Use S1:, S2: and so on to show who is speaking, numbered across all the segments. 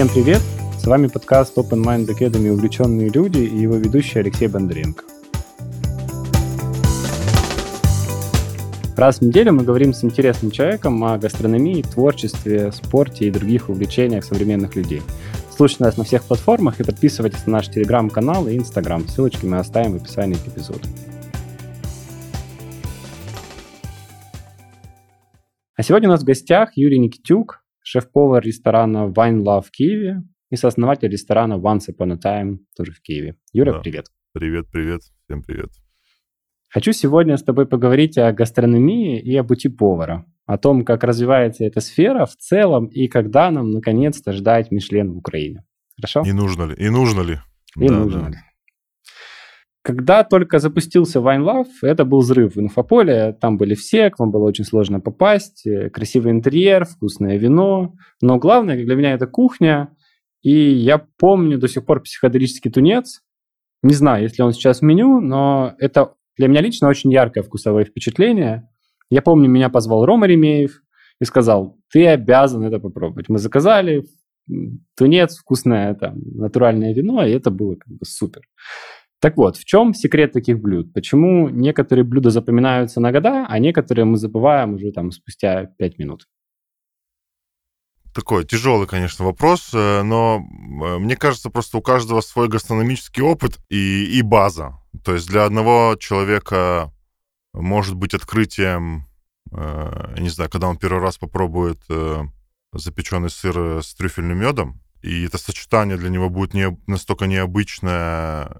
S1: Всем привет! С вами подкаст Open Mind Academy «Увлеченные люди» и его ведущий Алексей Бондаренко. Раз в неделю мы говорим с интересным человеком о гастрономии, творчестве, спорте и других увлечениях современных людей. Слушайте нас на всех платформах и подписывайтесь на наш телеграм-канал и инстаграм. Ссылочки мы оставим в описании к эпизоду. А сегодня у нас в гостях Юрий Никитюк, шеф-повар ресторана Wine Love в Киеве и сооснователь ресторана Once Upon a Time тоже в Киеве. Юра, да. привет.
S2: Привет, привет. Всем привет.
S1: Хочу сегодня с тобой поговорить о гастрономии и о пути повара, о том, как развивается эта сфера в целом и когда нам наконец-то ждать Мишлен в Украине. Хорошо?
S2: И нужно ли? И нужно ли?
S1: И да, нужно да. ли. Когда только запустился Wine Love, это был взрыв в инфополе. Там были все, к вам было очень сложно попасть. Красивый интерьер, вкусное вино. Но главное, для меня, это кухня. И я помню до сих пор психоделический тунец. Не знаю, если он сейчас в меню, но это для меня лично очень яркое вкусовое впечатление. Я помню, меня позвал Рома Ремеев и сказал, ты обязан это попробовать. Мы заказали тунец, вкусное там натуральное вино, и это было как бы супер. Так вот, в чем секрет таких блюд? Почему некоторые блюда запоминаются на года, а некоторые мы забываем уже там спустя 5 минут?
S2: Такой тяжелый, конечно, вопрос, э, но э, мне кажется, просто у каждого свой гастрономический опыт и, и база. То есть для одного человека может быть открытием, э, не знаю, когда он первый раз попробует запеченный сыр с трюфельным медом, и это сочетание для него будет не, настолько необычное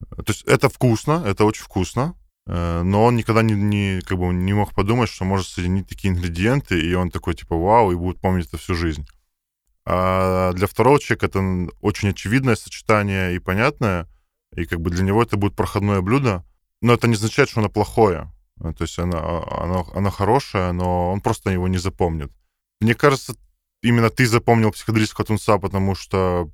S2: то есть это вкусно, это очень вкусно, э, но он никогда не, не, как бы не мог подумать, что может соединить такие ингредиенты, и он такой, типа, вау, и будет помнить это всю жизнь. А для второго человека это очень очевидное сочетание и понятное, и как бы для него это будет проходное блюдо, но это не означает, что оно плохое. Э, то есть оно, оно, оно хорошее, но он просто его не запомнит. Мне кажется, именно ты запомнил психоделического тунца, потому что,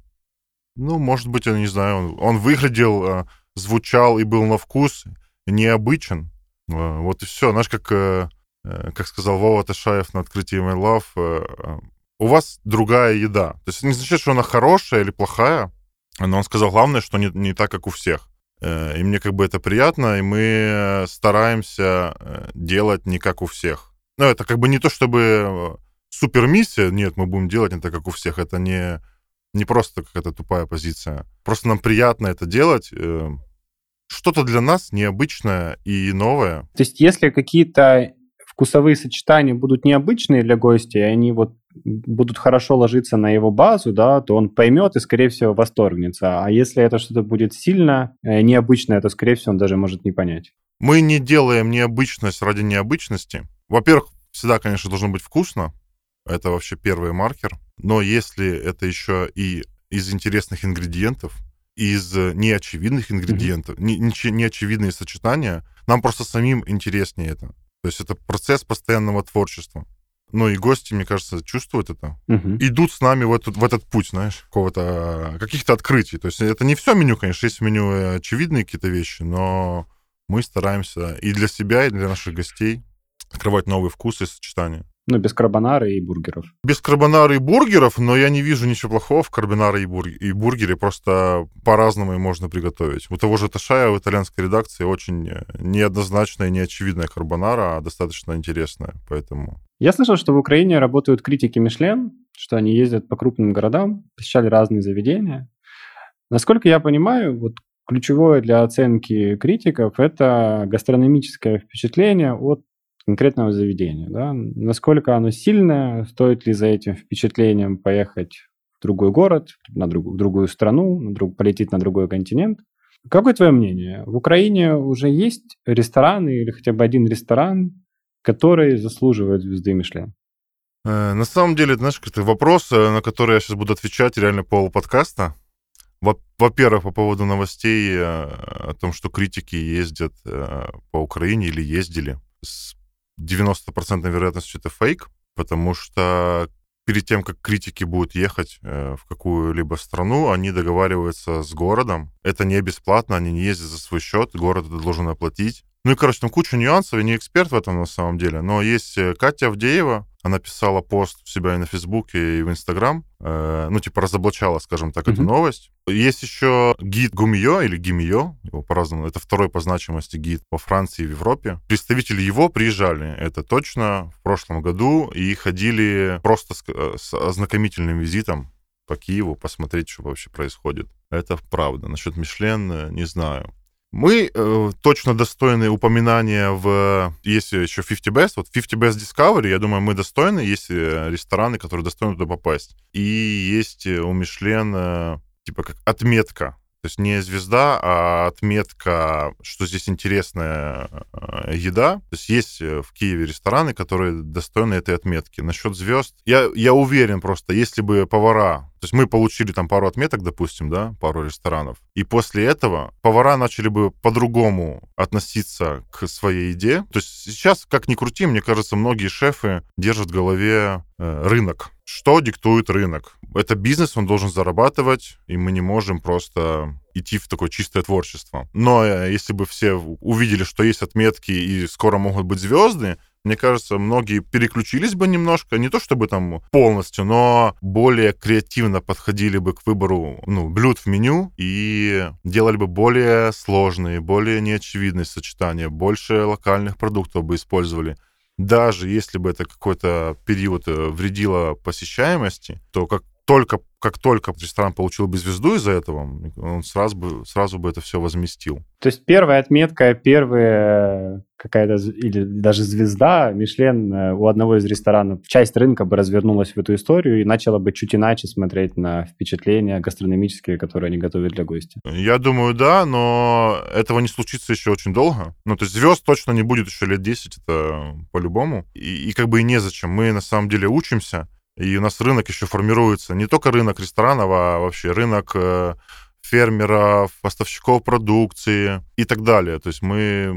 S2: ну, может быть, я не знаю, он, он выглядел э, звучал и был на вкус необычен. Э, вот и все. Знаешь, как, э, как сказал Вова Ташаев на открытии My Love, у вас другая еда. То есть не означает, что она хорошая или плохая, но он сказал, главное, что не, не так, как у всех. И мне как бы это приятно, и мы стараемся делать не как у всех. Ну, это как бы не то, чтобы супер миссия, нет, мы будем делать не так, как у всех. Это не, не просто какая-то тупая позиция. Просто нам приятно это делать. Э, что-то для нас необычное и новое.
S1: То есть если какие-то вкусовые сочетания будут необычные для гостя, и они вот будут хорошо ложиться на его базу, да, то он поймет и, скорее всего, восторгнется. А если это что-то будет сильно э, необычное, то, скорее всего, он даже может не понять.
S2: Мы не делаем необычность ради необычности. Во-первых, всегда, конечно, должно быть вкусно. Это вообще первый маркер. Но если это еще и из интересных ингредиентов, из неочевидных ингредиентов, mm-hmm. не, не, неочевидные сочетания, нам просто самим интереснее это. То есть это процесс постоянного творчества. Ну и гости, мне кажется, чувствуют это. Угу. Идут с нами в этот, в этот путь, знаешь, какого-то каких-то открытий. То есть это не все меню, конечно, есть в меню очевидные какие-то вещи, но мы стараемся и для себя, и для наших гостей открывать новые вкусы и сочетания.
S1: Ну, без карбонары и бургеров.
S2: Без карбонары и бургеров, но я не вижу ничего плохого в карбонаре и, бур... и бургере, просто по-разному можно приготовить. У того же Ташая в итальянской редакции очень э, неоднозначная и неочевидная карбонара, а достаточно интересная, поэтому...
S1: Я слышал, что в Украине работают критики Мишлен, что они ездят по крупным городам, посещали разные заведения. Насколько я понимаю, вот ключевое для оценки критиков – это гастрономическое впечатление от конкретного заведения. Да? Насколько оно сильное, стоит ли за этим впечатлением поехать в другой город, на друг, в другую страну, на друг, полететь на другой континент. Какое твое мнение? В Украине уже есть рестораны или хотя бы один ресторан, который заслуживает звезды Мишлен?
S2: Э, на самом деле, знаешь, это вопрос, э, на который я сейчас буду отвечать реально пол подкаста. Во-первых, по поводу новостей э, о том, что критики ездят по Украине или ездили с 90% вероятностью это фейк, потому что перед тем, как критики будут ехать э, в какую-либо страну, они договариваются с городом. Это не бесплатно, они не ездят за свой счет, город это должен оплатить. Ну и, короче, там куча нюансов, я не эксперт в этом на самом деле, но есть э, Катя Авдеева, она писала пост у себя и на Фейсбуке, и в Инстаграм, э, ну, типа, разоблачала, скажем так, mm-hmm. эту новость. Есть еще гид Гумио или Гимио, его по-разному, это второй по значимости гид по Франции и в Европе. Представители его приезжали, это точно, в прошлом году, и ходили просто с, э, с ознакомительным визитом по Киеву, посмотреть, что вообще происходит. Это правда. Насчет Мишлен э, не знаю. Мы э, точно достойны упоминания в... Есть еще 50 Best. Вот 50 Best Discovery, я думаю, мы достойны. Есть э, рестораны, которые достойны туда попасть. И есть э, у Мишлен э, типа как отметка то есть не звезда, а отметка, что здесь интересная э, еда. То есть есть э, в Киеве рестораны, которые достойны этой отметки. Насчет звезд, я, я уверен просто, если бы повара, то есть мы получили там пару отметок, допустим, да, пару ресторанов, и после этого повара начали бы по-другому относиться к своей еде. То есть сейчас, как ни крути, мне кажется, многие шефы держат в голове э, рынок. Что диктует рынок? Это бизнес, он должен зарабатывать, и мы не можем просто идти в такое чистое творчество. Но э, если бы все увидели, что есть отметки и скоро могут быть звезды, мне кажется, многие переключились бы немножко, не то чтобы там полностью, но более креативно подходили бы к выбору ну, блюд в меню и делали бы более сложные, более неочевидные сочетания, больше локальных продуктов бы использовали. Даже если бы это какой-то период э, вредило посещаемости, то как только, как только ресторан получил бы звезду из-за этого, он сразу бы, сразу бы это все возместил.
S1: То есть первая отметка, первая какая-то, или даже звезда, Мишлен э, у одного из ресторанов, часть рынка бы развернулась в эту историю и начала бы чуть иначе смотреть на впечатления гастрономические, которые они готовят для гостя.
S2: Я думаю, да, но этого не случится еще очень долго. Ну, то есть звезд точно не будет еще лет 10, это по-любому. И, и как бы и незачем. Мы на самом деле учимся, и у нас рынок еще формируется. Не только рынок ресторанов, а вообще рынок э, фермеров, поставщиков продукции и так далее. То есть мы,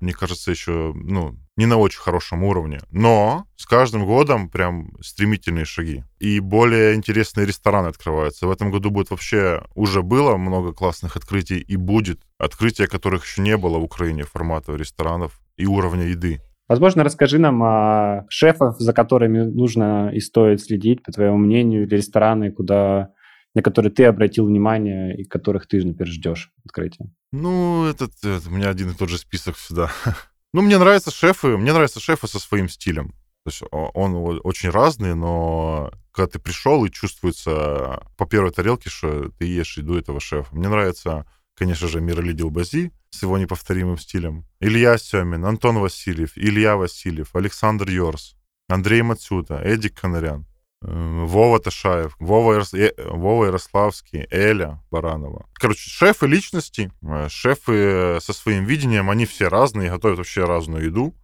S2: мне кажется, еще ну, не на очень хорошем уровне. Но с каждым годом прям стремительные шаги. И более интересные рестораны открываются. В этом году будет вообще... Уже было много классных открытий и будет открытия, которых еще не было в Украине формата ресторанов и уровня еды.
S1: Возможно, расскажи нам о шефах, за которыми нужно и стоит следить, по твоему мнению, или рестораны, куда, на которые ты обратил внимание и которых ты, например, ждешь открытия.
S2: Ну, этот, это, у меня один и тот же список всегда. Ну, мне нравятся шефы, мне нравятся шефы со своим стилем. То есть он очень разный, но когда ты пришел и чувствуется по первой тарелке, что ты ешь еду этого шефа. Мне нравится конечно же, Мирали Бази с его неповторимым стилем, Илья Семин, Антон Васильев, Илья Васильев, Александр Йорс, Андрей Мацюта, Эдик Конорян, э, Вова Ташаев, Вова, Ярос... Э, Вова Ярославский, Эля Баранова. Короче, шефы личности, э, шефы со своим видением, они все разные, готовят вообще разную еду,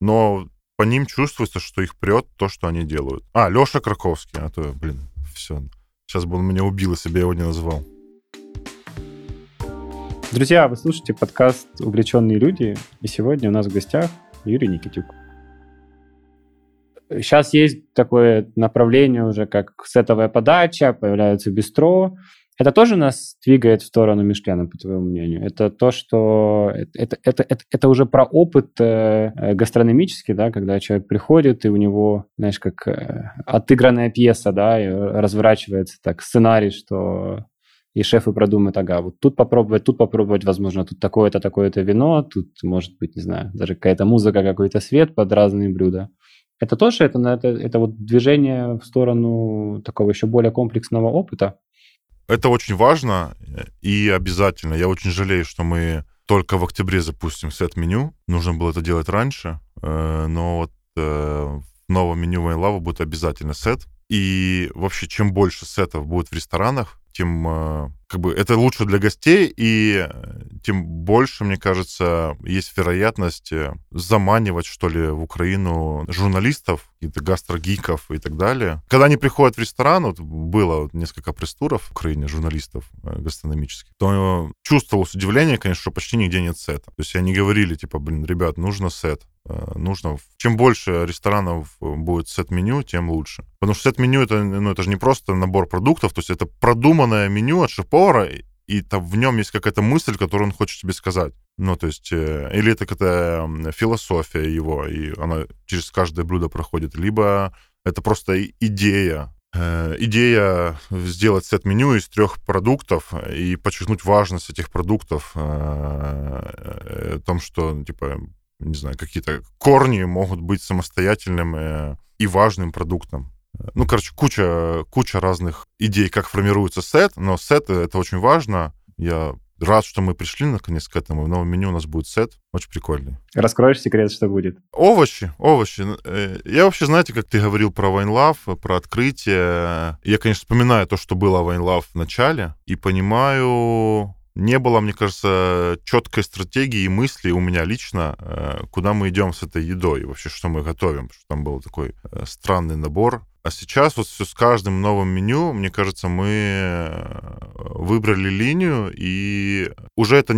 S2: но по ним чувствуется, что их прет то, что они делают. А, Леша Краковский, а то, блин, все. Сейчас бы он меня убил, если бы я его не назвал.
S1: Друзья, вы слушаете подкаст «Увлеченные люди», и сегодня у нас в гостях Юрий Никитюк. Сейчас есть такое направление уже, как сетовая подача, появляются бистро. Это тоже нас двигает в сторону Мишлена, по твоему мнению? Это то, что... Это, это, это, это уже про опыт э, гастрономический, да, когда человек приходит, и у него, знаешь, как э, отыгранная пьеса, да, и разворачивается так сценарий, что и шефы продумают, ага, вот тут попробовать, тут попробовать, возможно, тут такое-то, такое-то вино, тут, может быть, не знаю, даже какая-то музыка, какой-то свет под разные блюда. Это тоже, это, это, это вот движение в сторону такого еще более комплексного опыта?
S2: Это очень важно и обязательно. Я очень жалею, что мы только в октябре запустим сет-меню. Нужно было это делать раньше, э, но вот э, в новом меню Вайнлава будет обязательно сет. И вообще, чем больше сетов будет в ресторанах, тем э, как бы это лучше для гостей, и э, тем больше, мне кажется, есть вероятность э, заманивать, что ли, в Украину журналистов, каких-то гастрогиков и так далее. Когда они приходят в ресторан, вот было несколько пресс-туров в Украине журналистов гастрономических, то чувствовалось удивление, конечно, что почти нигде нет сета. То есть они говорили, типа, блин, ребят, нужно сет. Э, нужно... Чем больше ресторанов будет сет-меню, тем лучше. Потому что сет-меню это, ну, это же не просто набор продуктов, то есть это продуманное меню от шеф-повара, и там в нем есть какая-то мысль, которую он хочет тебе сказать. Ну, то есть, э, или это какая-то философия его, и она через каждое блюдо проходит, либо это просто идея, э, идея сделать сет-меню из трех продуктов и подчеркнуть важность этих продуктов, о том, что, типа, не знаю, какие-то корни могут быть самостоятельным и важным продуктом. Ну, короче, куча, куча разных идей, как формируется сет, но сет — это очень важно. Я рад, что мы пришли наконец к этому. В новом меню у нас будет сет. Очень прикольный.
S1: Раскроешь секрет, что будет?
S2: Овощи, овощи. Э, я вообще, знаете, как ты говорил про Wine Love, про открытие. Я, конечно, вспоминаю то, что было Wine Love в начале, и понимаю не было, мне кажется, четкой стратегии и мысли у меня лично, э, куда мы идем с этой едой, вообще, что мы готовим, потому что там был такой э, странный набор. А сейчас вот все с каждым новым меню, мне кажется, мы э, выбрали линию, и уже это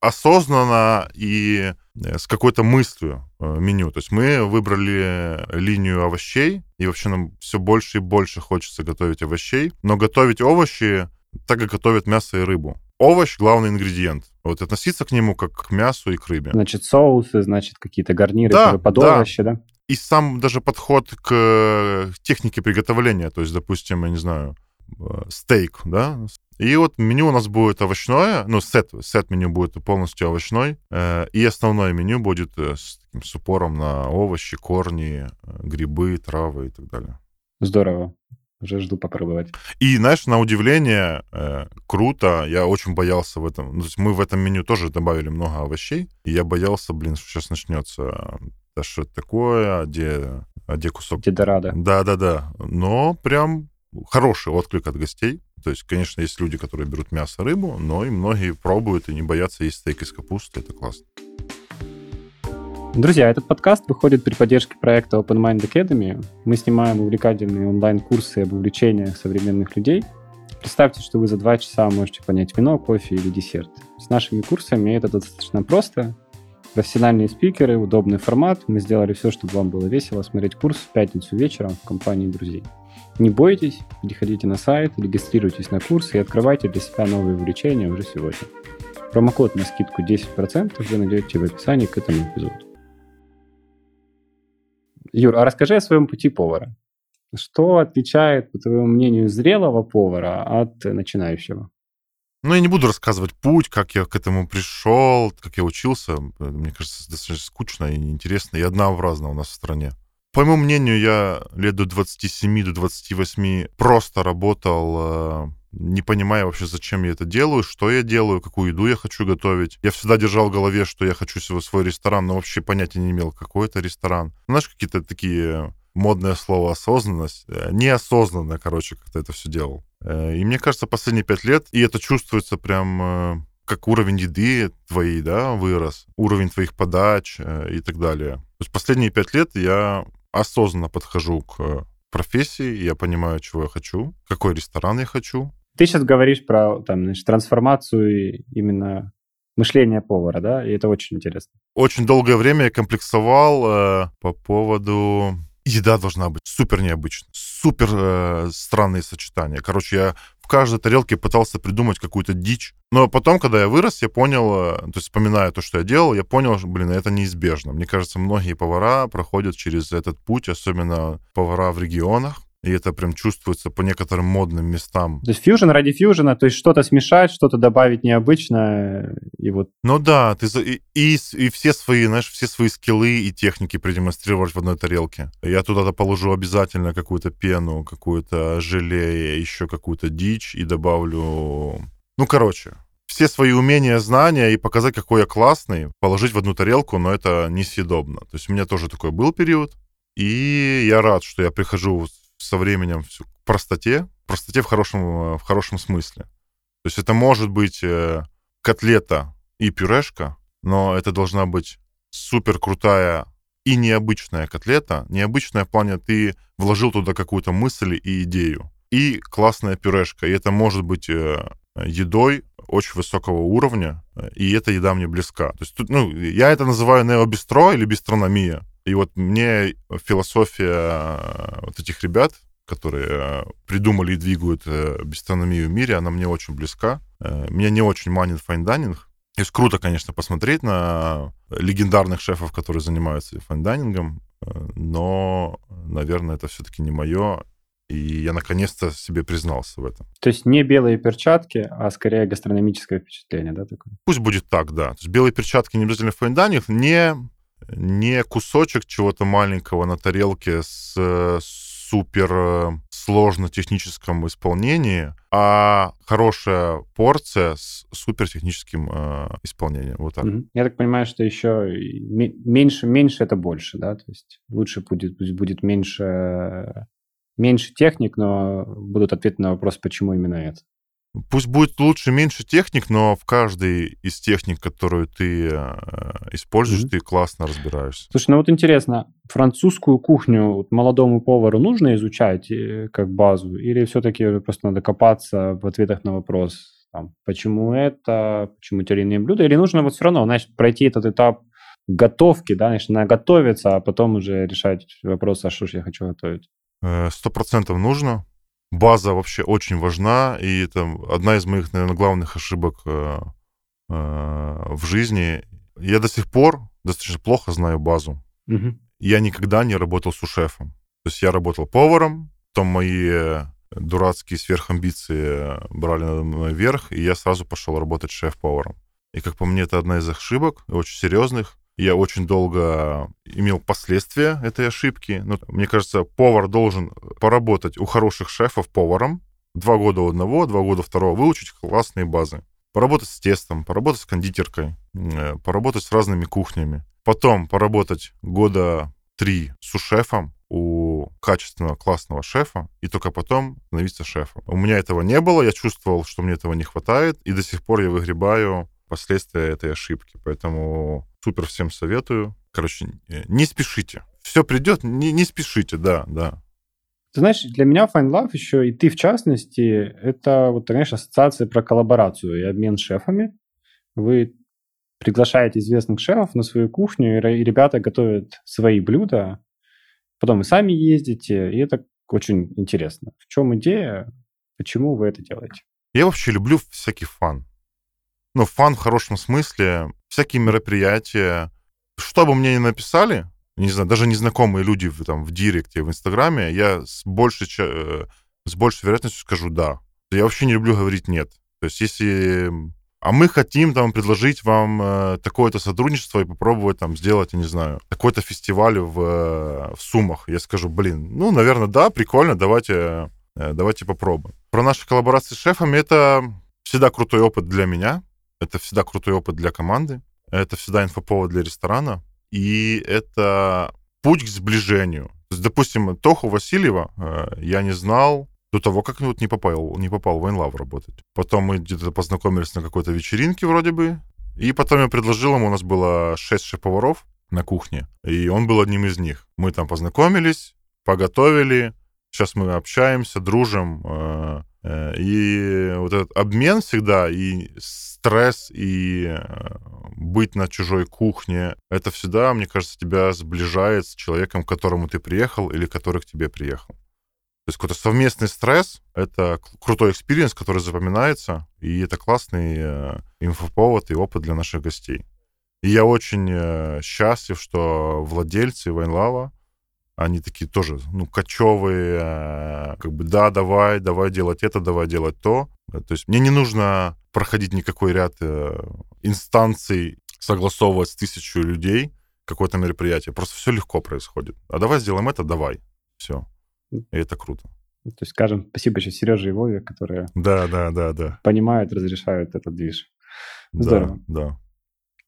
S2: осознанно и с какой-то мыслью меню. То есть мы выбрали линию овощей, и вообще нам все больше и больше хочется готовить овощей, но готовить овощи так, как готовят мясо и рыбу овощ — главный ингредиент. Вот относиться к нему как к мясу и к рыбе.
S1: Значит, соусы, значит, какие-то гарниры да, под да. овощи, да?
S2: И сам даже подход к технике приготовления, то есть, допустим, я не знаю, э, стейк, да, и вот меню у нас будет овощное, ну, сет, сет меню будет полностью овощной, э, и основное меню будет э, с, таким, с упором на овощи, корни, грибы, травы и так далее.
S1: Здорово. Уже жду попробовать.
S2: И, знаешь, на удивление, э, круто. Я очень боялся в этом. Ну, то есть мы в этом меню тоже добавили много овощей. И я боялся, блин, что сейчас начнется да что это такое, а где, а где кусок...
S1: Дедорадо.
S2: Да-да-да. Но прям хороший отклик от гостей. То есть, конечно, есть люди, которые берут мясо, рыбу, но и многие пробуют и не боятся есть стейк из капусты. Это классно.
S1: Друзья, этот подкаст выходит при поддержке проекта Open Mind Academy. Мы снимаем увлекательные онлайн-курсы об увлечениях современных людей. Представьте, что вы за два часа можете понять вино, кофе или десерт. С нашими курсами это достаточно просто. Профессиональные спикеры, удобный формат. Мы сделали все, чтобы вам было весело смотреть курс в пятницу вечером в компании друзей. Не бойтесь, переходите на сайт, регистрируйтесь на курс и открывайте для себя новые увлечения уже сегодня. Промокод на скидку 10% вы найдете в описании к этому эпизоду. Юр, а расскажи о своем пути повара. Что отличает, по твоему мнению, зрелого повара от начинающего?
S2: Ну, я не буду рассказывать путь, как я к этому пришел, как я учился. Мне кажется, достаточно скучно и неинтересно, и однообразно у нас в стране. По моему мнению, я лет до 27, до 28 просто работал э, не понимая вообще, зачем я это делаю, что я делаю, какую еду я хочу готовить. Я всегда держал в голове, что я хочу себе свой ресторан, но вообще понятия не имел, какой это ресторан. Знаешь, какие-то такие модное слово осознанность. Э, неосознанно, короче, как-то это все делал. Э, и мне кажется, последние пять лет, и это чувствуется прям э, как уровень еды твоей, да, вырос, уровень твоих подач и так далее. То есть последние пять лет я осознанно подхожу к профессии, я понимаю, чего я хочу, какой ресторан я хочу,
S1: ты сейчас говоришь про там, значит, трансформацию именно мышления повара, да, и это очень интересно.
S2: Очень долгое время я комплексовал э, по поводу еда должна быть супер необычной, супер э, странные сочетания. Короче, я в каждой тарелке пытался придумать какую-то дичь. Но потом, когда я вырос, я понял, э, то есть вспоминая то, что я делал, я понял, что, блин, это неизбежно. Мне кажется, многие повара проходят через этот путь, особенно повара в регионах и это прям чувствуется по некоторым модным местам.
S1: То есть фьюжн ради фьюжна, то есть что-то смешать, что-то добавить необычное, и вот...
S2: Ну да, ты и, и, и все свои, знаешь, все свои скиллы и техники продемонстрировать в одной тарелке. Я туда положу обязательно какую-то пену, какую-то желе, еще какую-то дичь и добавлю... Ну, короче, все свои умения, знания и показать, какой я классный, положить в одну тарелку, но это несъедобно. То есть у меня тоже такой был период, и я рад, что я прихожу со временем к простоте, простоте в хорошем, в хорошем смысле. То есть это может быть э, котлета и пюрешка, но это должна быть супер крутая и необычная котлета. Необычная в плане ты вложил туда какую-то мысль и идею. И классная пюрешка. И это может быть э, едой очень высокого уровня, и эта еда мне близка. То есть, тут, ну, я это называю необистро или бистрономия. И вот мне философия э, вот этих ребят, которые э, придумали и двигают э, бистрономию в мире, она мне очень близка. Меня не очень манит fine dining, То есть круто, конечно, посмотреть на легендарных шефов, которые занимаются fine dining ом, но, наверное, это все-таки не мое, и я наконец-то себе признался в этом.
S1: То есть не белые перчатки, а скорее гастрономическое впечатление, да, такое?
S2: Пусть будет так, да. То есть белые перчатки не обязательно fine dining, не, не кусочек чего-то маленького на тарелке с супер э, сложно техническом исполнении, а хорошая порция с супер техническим э, исполнением. Вот так.
S1: Я так понимаю, что еще меньше, меньше это больше, да? То есть лучше будет, будет меньше, меньше техник, но будут ответы на вопрос, почему именно это.
S2: Пусть будет лучше, меньше техник, но в каждой из техник, которую ты э, используешь, mm-hmm. ты классно разбираешься.
S1: Слушай, ну вот интересно, французскую кухню молодому повару нужно изучать э, как базу, или все-таки просто надо копаться в ответах на вопрос, там, почему это, почему те или иные блюда, или нужно вот все равно, значит, пройти этот этап готовки, да, значит, наготовиться, а потом уже решать вопрос, а что же я хочу готовить?
S2: Э, сто процентов нужно, база вообще очень важна, и это одна из моих, наверное, главных ошибок э, э, в жизни. Я до сих пор достаточно плохо знаю базу. Угу. Я никогда не работал с шефом. То есть я работал поваром, потом мои дурацкие сверхамбиции брали надо мной вверх, и я сразу пошел работать шеф-поваром. И, как по мне, это одна из ошибок, очень серьезных. Я очень долго имел последствия этой ошибки. Но, ну, мне кажется, повар должен поработать у хороших шефов поваром. Два года у одного, два года второго, выучить классные базы. Поработать с тестом, поработать с кондитеркой, э, поработать с разными кухнями. Потом поработать года три с шефом у качественного, классного шефа, и только потом становиться шефом. У меня этого не было, я чувствовал, что мне этого не хватает, и до сих пор я выгребаю последствия этой ошибки. Поэтому супер всем советую. Короче, не спешите. Все придет, не, не спешите, да, да.
S1: Ты знаешь, для меня Fine Love еще, и ты в частности, это, вот, конечно, ассоциация про коллаборацию и обмен шефами. Вы приглашаете известных шефов на свою кухню, и ребята готовят свои блюда, потом вы сами ездите, и это очень интересно. В чем идея? Почему вы это делаете?
S2: Я вообще люблю всякий фан ну, фан в хорошем смысле, всякие мероприятия. Что бы мне ни написали, не знаю, даже незнакомые люди в, там, в Директе, в Инстаграме, я с большей, э, с большей вероятностью скажу «да». Я вообще не люблю говорить «нет». То есть если... А мы хотим там предложить вам э, такое-то сотрудничество и попробовать там сделать, я не знаю, такой-то фестиваль в, э, в Сумах. Я скажу, блин, ну, наверное, да, прикольно, давайте, давайте попробуем. Про наши коллаборации с шефами это всегда крутой опыт для меня, это всегда крутой опыт для команды, это всегда инфоповод для ресторана, и это путь к сближению. То есть, допустим, Тоху Васильева э, я не знал до того, как вот не попал, не попал в Вайнлав работать. Потом мы где-то познакомились на какой-то вечеринке вроде бы, и потом я предложил ему, у нас было шесть шеф-поваров на кухне, и он был одним из них. Мы там познакомились, поготовили, сейчас мы общаемся, дружим, э, и вот этот обмен всегда, и стресс, и э, быть на чужой кухне, это всегда, мне кажется, тебя сближает с человеком, к которому ты приехал или который к тебе приехал. То есть какой-то совместный стресс — это крутой experience, который запоминается, и это классный э, инфоповод и опыт для наших гостей. И я очень счастлив, что владельцы Вайнлава они такие тоже, ну, кочевые, э, как бы, да, давай, давай делать это, давай делать то. То есть мне не нужно проходить никакой ряд э, инстанций, согласовывать с тысячу людей какое-то мероприятие. Просто все легко происходит. А давай сделаем это, давай. Все. И это круто.
S1: То есть скажем спасибо еще Сереже и Вове, которые
S2: да, да, да, да.
S1: понимают, разрешают этот движ.
S2: Здорово. Да, да.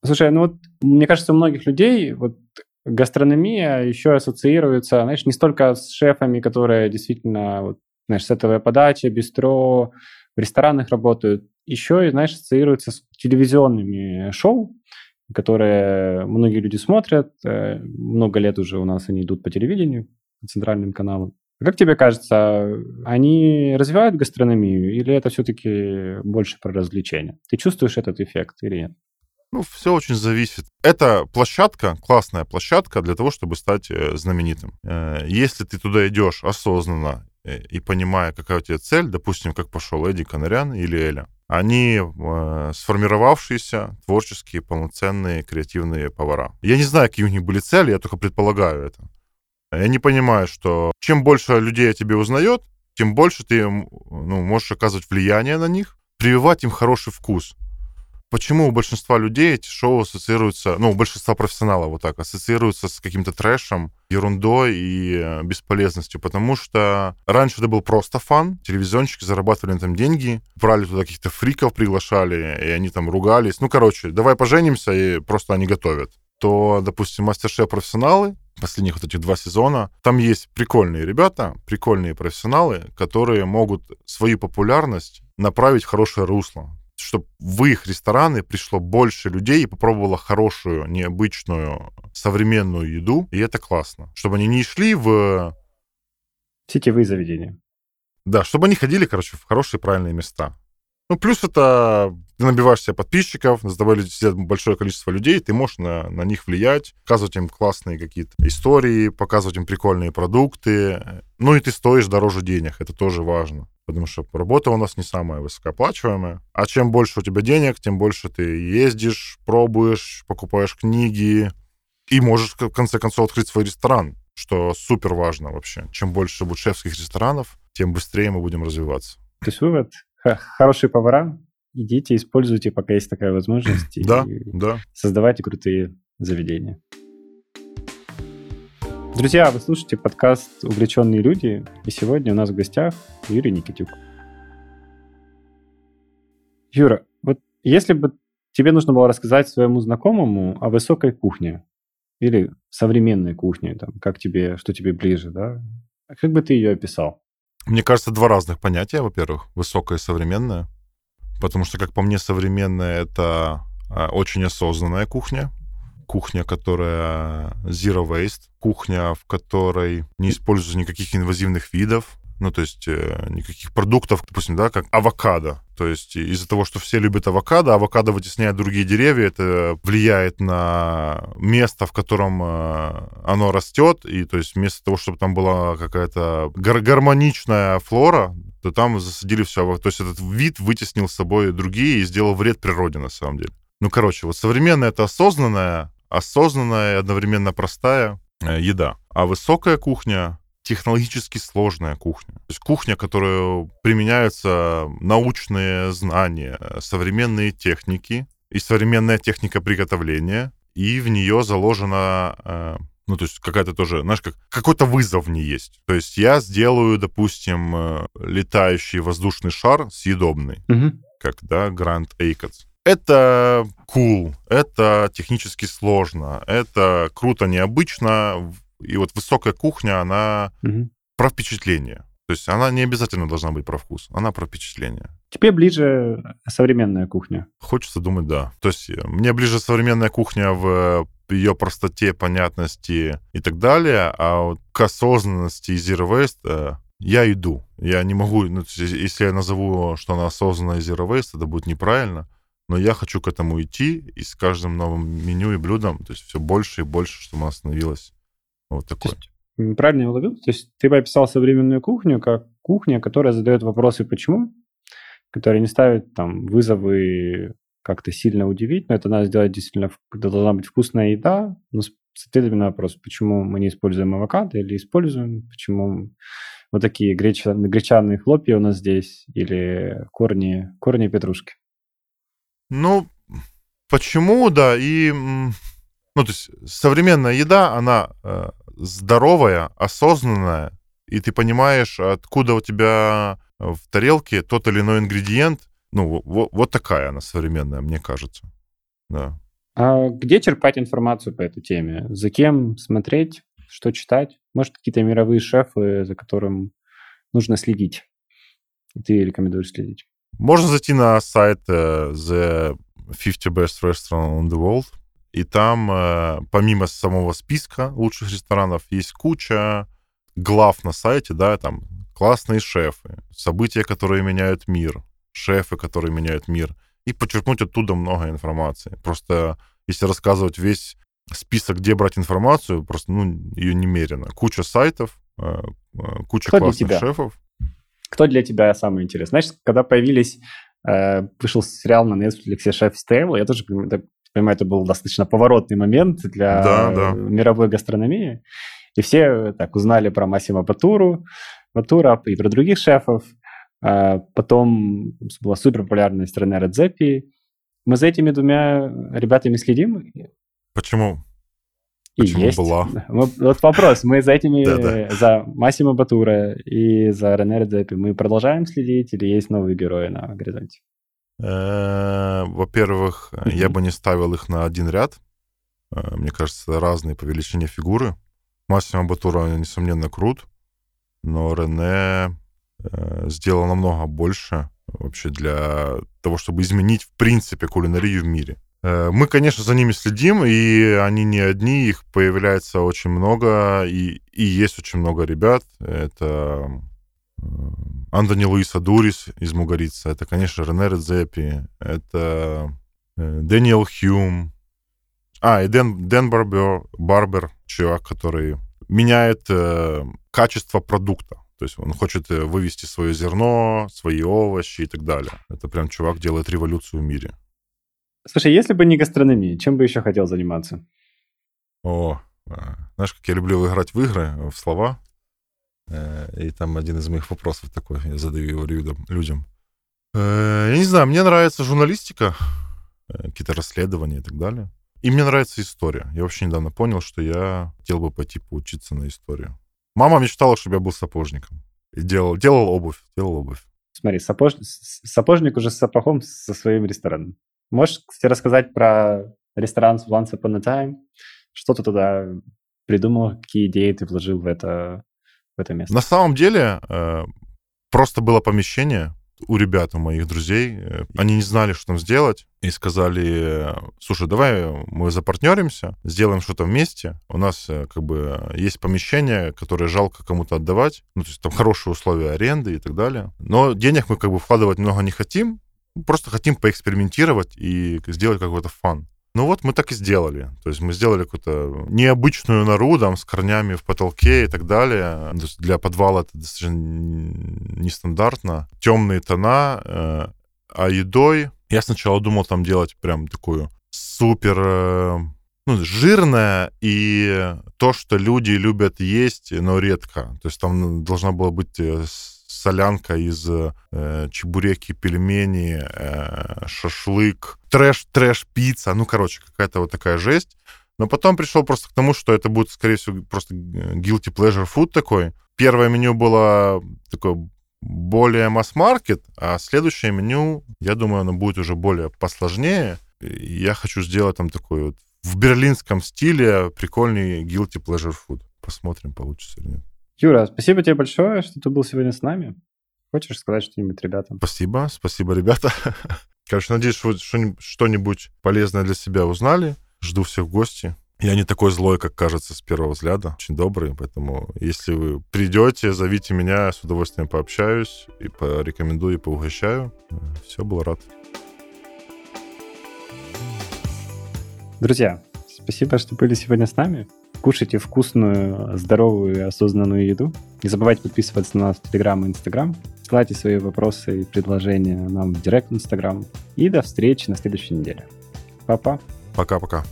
S1: Слушай, ну вот мне кажется, у многих людей вот гастрономия еще ассоциируется, знаешь, не столько с шефами, которые действительно, вот, знаешь, сетовая подача, бистро, в ресторанах работают, еще и, знаешь, ассоциируется с телевизионными шоу, которые многие люди смотрят, э, много лет уже у нас они идут по телевидению, по центральным каналам. Как тебе кажется, они развивают гастрономию или это все-таки больше про развлечения? Ты чувствуешь этот эффект или нет?
S2: Ну, все очень зависит. Это площадка, классная площадка для того, чтобы стать э, знаменитым. Э, если ты туда идешь осознанно э, и понимая, какая у тебя цель, допустим, как пошел Эдди Конорян или Эля, они э, сформировавшиеся, творческие, полноценные, креативные повара. Я не знаю, какие у них были цели, я только предполагаю это. Я не понимаю, что чем больше людей о тебе узнает, тем больше ты ну, можешь оказывать влияние на них, прививать им хороший вкус. Почему у большинства людей эти шоу ассоциируются, ну, у большинства профессионалов вот так, ассоциируются с каким-то трэшем, ерундой и э, бесполезностью? Потому что раньше это был просто фан, телевизионщики зарабатывали на этом деньги, брали туда каких-то фриков, приглашали, и они там ругались. Ну, короче, давай поженимся, и просто они готовят. То, допустим, мастер-шеф профессионалы, последних вот этих два сезона, там есть прикольные ребята, прикольные профессионалы, которые могут свою популярность направить в хорошее русло чтобы в их рестораны пришло больше людей и попробовало хорошую, необычную, современную еду, и это классно. Чтобы они не шли в...
S1: Сетевые заведения.
S2: Да, чтобы они ходили, короче, в хорошие правильные места. Ну, плюс это ты набиваешь себе подписчиков, за тобой сидят большое количество людей, ты можешь на, на них влиять, показывать им классные какие-то истории, показывать им прикольные продукты. Ну, и ты стоишь дороже денег, это тоже важно потому что работа у нас не самая высокооплачиваемая. А чем больше у тебя денег, тем больше ты ездишь, пробуешь, покупаешь книги и можешь, в конце концов, открыть свой ресторан, что супер важно вообще. Чем больше будет шефских ресторанов, тем быстрее мы будем развиваться.
S1: То есть вывод, хорошие повара, идите, используйте, пока есть такая возможность.
S2: Да, да.
S1: Создавайте крутые заведения. Друзья, вы слушаете подкаст «Увлеченные люди», и сегодня у нас в гостях Юрий Никитюк. Юра, вот если бы тебе нужно было рассказать своему знакомому о высокой кухне или современной кухне, там, как тебе, что тебе ближе, да, как бы ты ее описал?
S2: Мне кажется, два разных понятия, во-первых, высокая и современная, потому что, как по мне, современная — это а, очень осознанная кухня, кухня, которая zero waste, кухня, в которой не используется никаких инвазивных видов, ну, то есть э, никаких продуктов, допустим, да, как авокадо. То есть из-за того, что все любят авокадо, авокадо вытесняет другие деревья, это влияет на место, в котором э, оно растет, и то есть вместо того, чтобы там была какая-то гар- гармоничная флора, то там засадили все. То есть этот вид вытеснил с собой другие и сделал вред природе, на самом деле. Ну, короче, вот современное это осознанное, осознанная и одновременно простая э, еда. А высокая кухня технологически сложная кухня. То есть кухня, которая применяются научные знания, современные техники и современная техника приготовления, и в нее заложена э, ну, то есть какая-то тоже, знаешь, как какой-то вызов в ней есть. То есть я сделаю, допустим, э, летающий воздушный шар съедобный, угу. как, да, Гранд Эйкотс. Это cool, это технически сложно, это круто, необычно. И вот высокая кухня, она угу. про впечатление. То есть она не обязательно должна быть про вкус, она про впечатление.
S1: Тебе ближе современная кухня?
S2: Хочется думать, да. То есть э, мне ближе современная кухня в ее простоте, понятности и так далее, а вот к осознанности и zero waste э, я иду. Я не могу, ну, если я назову, что она осознанная zero waste, это будет неправильно но я хочу к этому идти, и с каждым новым меню и блюдом, то есть все больше и больше, чтобы она становилась вот такой.
S1: Есть, правильно я уловил? То есть ты бы описал современную кухню как кухня, которая задает вопросы «почему?», которая не ставит там вызовы как-то сильно удивить, но это надо сделать действительно, должна быть вкусная еда, но с ответами на вопрос, почему мы не используем авокадо или используем, почему вот такие гречаные хлопья у нас здесь или корни, корни петрушки.
S2: Ну, почему, да, и... Ну, то есть современная еда, она э, здоровая, осознанная, и ты понимаешь, откуда у тебя в тарелке тот или иной ингредиент. Ну, вот, вот такая она современная, мне кажется. Да.
S1: А где черпать информацию по этой теме? За кем смотреть? Что читать? Может, какие-то мировые шефы, за которым нужно следить? И ты рекомендуешь следить?
S2: Можно зайти на сайт uh, The 50 Best Restaurant in the World, и там, uh, помимо самого списка лучших ресторанов, есть куча глав на сайте, да, там классные шефы, события, которые меняют мир, шефы, которые меняют мир, и подчеркнуть оттуда много информации. Просто если рассказывать весь список, где брать информацию, просто, ну, ее немерено. Куча сайтов, куча Кто классных шефов.
S1: Кто для тебя самый интересный? Знаешь, когда появились э, вышел сериал на Netflix «Шеф Стейл». Я тоже понимаю, это был достаточно поворотный момент для
S2: да, да.
S1: мировой гастрономии. И все так узнали про Массимо Батуру, Батура и про других шефов. А потом была супер популярность Рене Редзепи. Мы за этими двумя ребятами следим.
S2: Почему?
S1: И
S2: Почему
S1: есть.
S2: была?
S1: Вот вопрос. Мы за этими, за Массимо Батура и за Рене Редзепи, мы продолжаем следить или есть новые герои на горизонте?
S2: Э, во-первых, я бы не ставил их на один ряд. Э, мне кажется, разные по величине фигуры. Массимо Батура, несомненно, крут, но Рене э, сделал намного больше вообще для того, чтобы изменить, в принципе, кулинарию в мире. Мы, конечно, за ними следим, и они не одни, их появляется очень много, и, и есть очень много ребят. Это Антони Луиса Дурис из Мугарица, это, конечно, Рене Редзепи, это э, Дэниел Хьюм, а, и Дэн, Дэн Барбер, Барбер, чувак, который меняет э, качество продукта. То есть он хочет э, вывести свое зерно, свои овощи и так далее. Это прям чувак делает революцию в мире.
S1: Слушай, если бы не гастрономия, чем бы еще хотел заниматься?
S2: О, э, знаешь, как я люблю играть в игры, в слова. Э, и там один из моих вопросов такой, я задаю его людям. Э, я не знаю, мне нравится журналистика, э, какие-то расследования и так далее. И мне нравится история. Я вообще недавно понял, что я хотел бы пойти поучиться на историю. Мама мечтала, чтобы я был сапожником. И делал, делал обувь, делал обувь.
S1: Смотри, сапож... сапожник уже с сапогом со своим рестораном. Можешь, кстати, рассказать про ресторан Once Upon a Time? Что ты туда придумал, какие идеи ты вложил в это в это место?
S2: На самом деле, э, просто было помещение у ребят, у моих друзей. Э, они не знали, что там сделать, и сказали, слушай, давай мы запартнеримся, сделаем что-то вместе. У нас э, как бы есть помещение, которое жалко кому-то отдавать. Ну, то есть там хорошие условия аренды и так далее. Но денег мы как бы вкладывать много не хотим, просто хотим поэкспериментировать и сделать какой-то фан. Ну вот мы так и сделали. То есть мы сделали какую-то необычную нору там с корнями в потолке и так далее. То есть для подвала это достаточно нестандартно. Темные тона, э, а едой я сначала думал там делать прям такую супер э, ну, жирное и то, что люди любят есть, но редко. То есть там должна была быть э, солянка из э, чебуреки, пельмени, э, шашлык, трэш-трэш-пицца. Ну, короче, какая-то вот такая жесть. Но потом пришел просто к тому, что это будет, скорее всего, просто guilty pleasure food такой. Первое меню было такое более масс-маркет, а следующее меню, я думаю, оно будет уже более посложнее. Я хочу сделать там такой вот в берлинском стиле прикольный guilty pleasure food. Посмотрим, получится или нет.
S1: Юра, спасибо тебе большое, что ты был сегодня с нами. Хочешь сказать что-нибудь ребятам?
S2: Спасибо, спасибо, ребята. Короче, надеюсь, что что-нибудь полезное для себя узнали. Жду всех в гости. Я не такой злой, как кажется с первого взгляда. Очень добрый, поэтому если вы придете, зовите меня, я с удовольствием пообщаюсь и порекомендую, и поугощаю. Все, был рад.
S1: Друзья, спасибо, что были сегодня с нами. Кушайте вкусную, здоровую и осознанную еду. Не забывайте подписываться на нас в Телеграм и Инстаграм. Ссылайте свои вопросы и предложения нам в Директ Инстаграм. И до встречи на следующей неделе. Пока.
S2: Пока-пока.